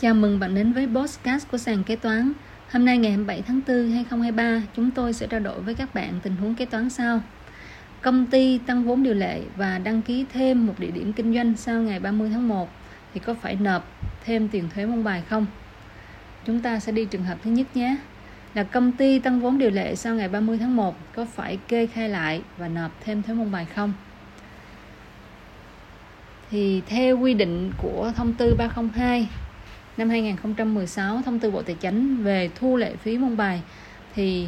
Chào mừng bạn đến với podcast của sàn kế toán. Hôm nay ngày 27 tháng 4 2023, chúng tôi sẽ trao đổi với các bạn tình huống kế toán sau. Công ty tăng vốn điều lệ và đăng ký thêm một địa điểm kinh doanh sau ngày 30 tháng 1 thì có phải nộp thêm tiền thuế môn bài không? Chúng ta sẽ đi trường hợp thứ nhất nhé. Là công ty tăng vốn điều lệ sau ngày 30 tháng 1 có phải kê khai lại và nộp thêm thuế môn bài không? Thì theo quy định của thông tư 302 năm 2016 thông tư Bộ Tài chính về thu lệ phí môn bài thì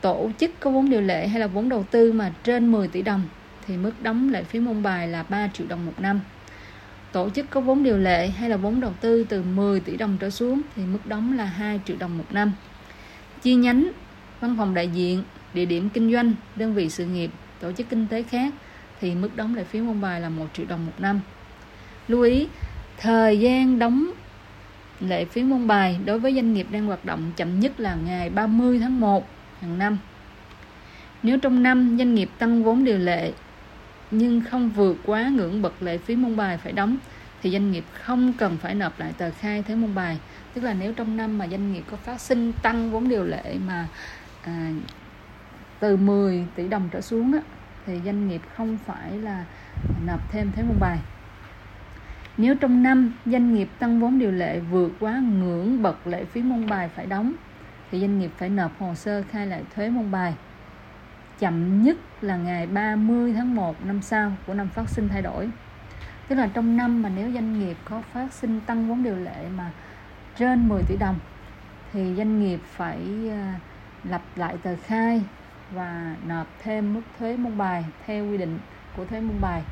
tổ chức có vốn điều lệ hay là vốn đầu tư mà trên 10 tỷ đồng thì mức đóng lệ phí môn bài là 3 triệu đồng một năm. Tổ chức có vốn điều lệ hay là vốn đầu tư từ 10 tỷ đồng trở xuống thì mức đóng là 2 triệu đồng một năm. Chi nhánh, văn phòng đại diện, địa điểm kinh doanh, đơn vị sự nghiệp, tổ chức kinh tế khác thì mức đóng lệ phí môn bài là 1 triệu đồng một năm. Lưu ý, thời gian đóng lệ phí môn bài đối với doanh nghiệp đang hoạt động chậm nhất là ngày 30 tháng 1 hàng năm. Nếu trong năm doanh nghiệp tăng vốn điều lệ nhưng không vượt quá ngưỡng bậc lệ phí môn bài phải đóng thì doanh nghiệp không cần phải nộp lại tờ khai thuế môn bài. Tức là nếu trong năm mà doanh nghiệp có phát sinh tăng vốn điều lệ mà à, từ 10 tỷ đồng trở xuống á, thì doanh nghiệp không phải là nộp thêm thuế môn bài nếu trong năm doanh nghiệp tăng vốn điều lệ vượt quá ngưỡng bậc lệ phí môn bài phải đóng, thì doanh nghiệp phải nộp hồ sơ khai lại thuế môn bài chậm nhất là ngày 30 tháng 1 năm sau của năm phát sinh thay đổi. Tức là trong năm mà nếu doanh nghiệp có phát sinh tăng vốn điều lệ mà trên 10 tỷ đồng, thì doanh nghiệp phải ờ, lập lại tờ khai và nộp thêm mức thuế môn bài theo quy định của thuế môn bài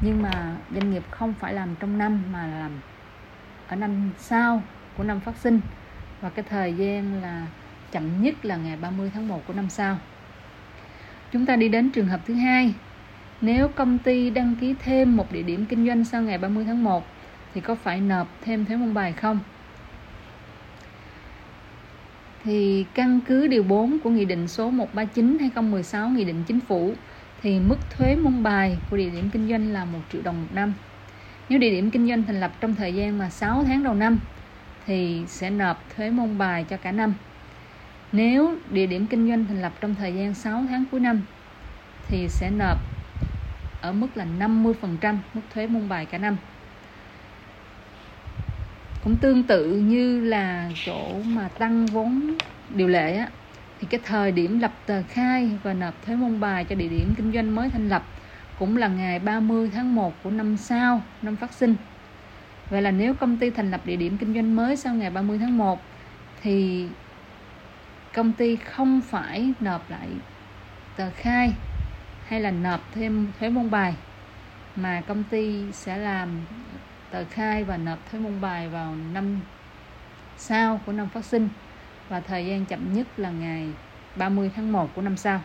nhưng mà doanh nghiệp không phải làm trong năm mà làm ở năm sau của năm phát sinh và cái thời gian là chậm nhất là ngày 30 tháng 1 của năm sau. Chúng ta đi đến trường hợp thứ hai. Nếu công ty đăng ký thêm một địa điểm kinh doanh sau ngày 30 tháng 1 thì có phải nộp thêm thuế môn bài không? Thì căn cứ điều 4 của Nghị định số 139 2016 Nghị định Chính phủ thì mức thuế môn bài của địa điểm kinh doanh là 1 triệu đồng một năm. Nếu địa điểm kinh doanh thành lập trong thời gian mà 6 tháng đầu năm thì sẽ nộp thuế môn bài cho cả năm. Nếu địa điểm kinh doanh thành lập trong thời gian 6 tháng cuối năm thì sẽ nộp ở mức là 50% mức thuế môn bài cả năm. Cũng tương tự như là chỗ mà tăng vốn điều lệ á, thì cái thời điểm lập tờ khai và nộp thuế môn bài cho địa điểm kinh doanh mới thành lập cũng là ngày 30 tháng 1 của năm sau, năm phát sinh. Vậy là nếu công ty thành lập địa điểm kinh doanh mới sau ngày 30 tháng 1 thì công ty không phải nộp lại tờ khai hay là nộp thêm thuế môn bài mà công ty sẽ làm tờ khai và nộp thuế môn bài vào năm sau của năm phát sinh và thời gian chậm nhất là ngày 30 tháng 1 của năm sau.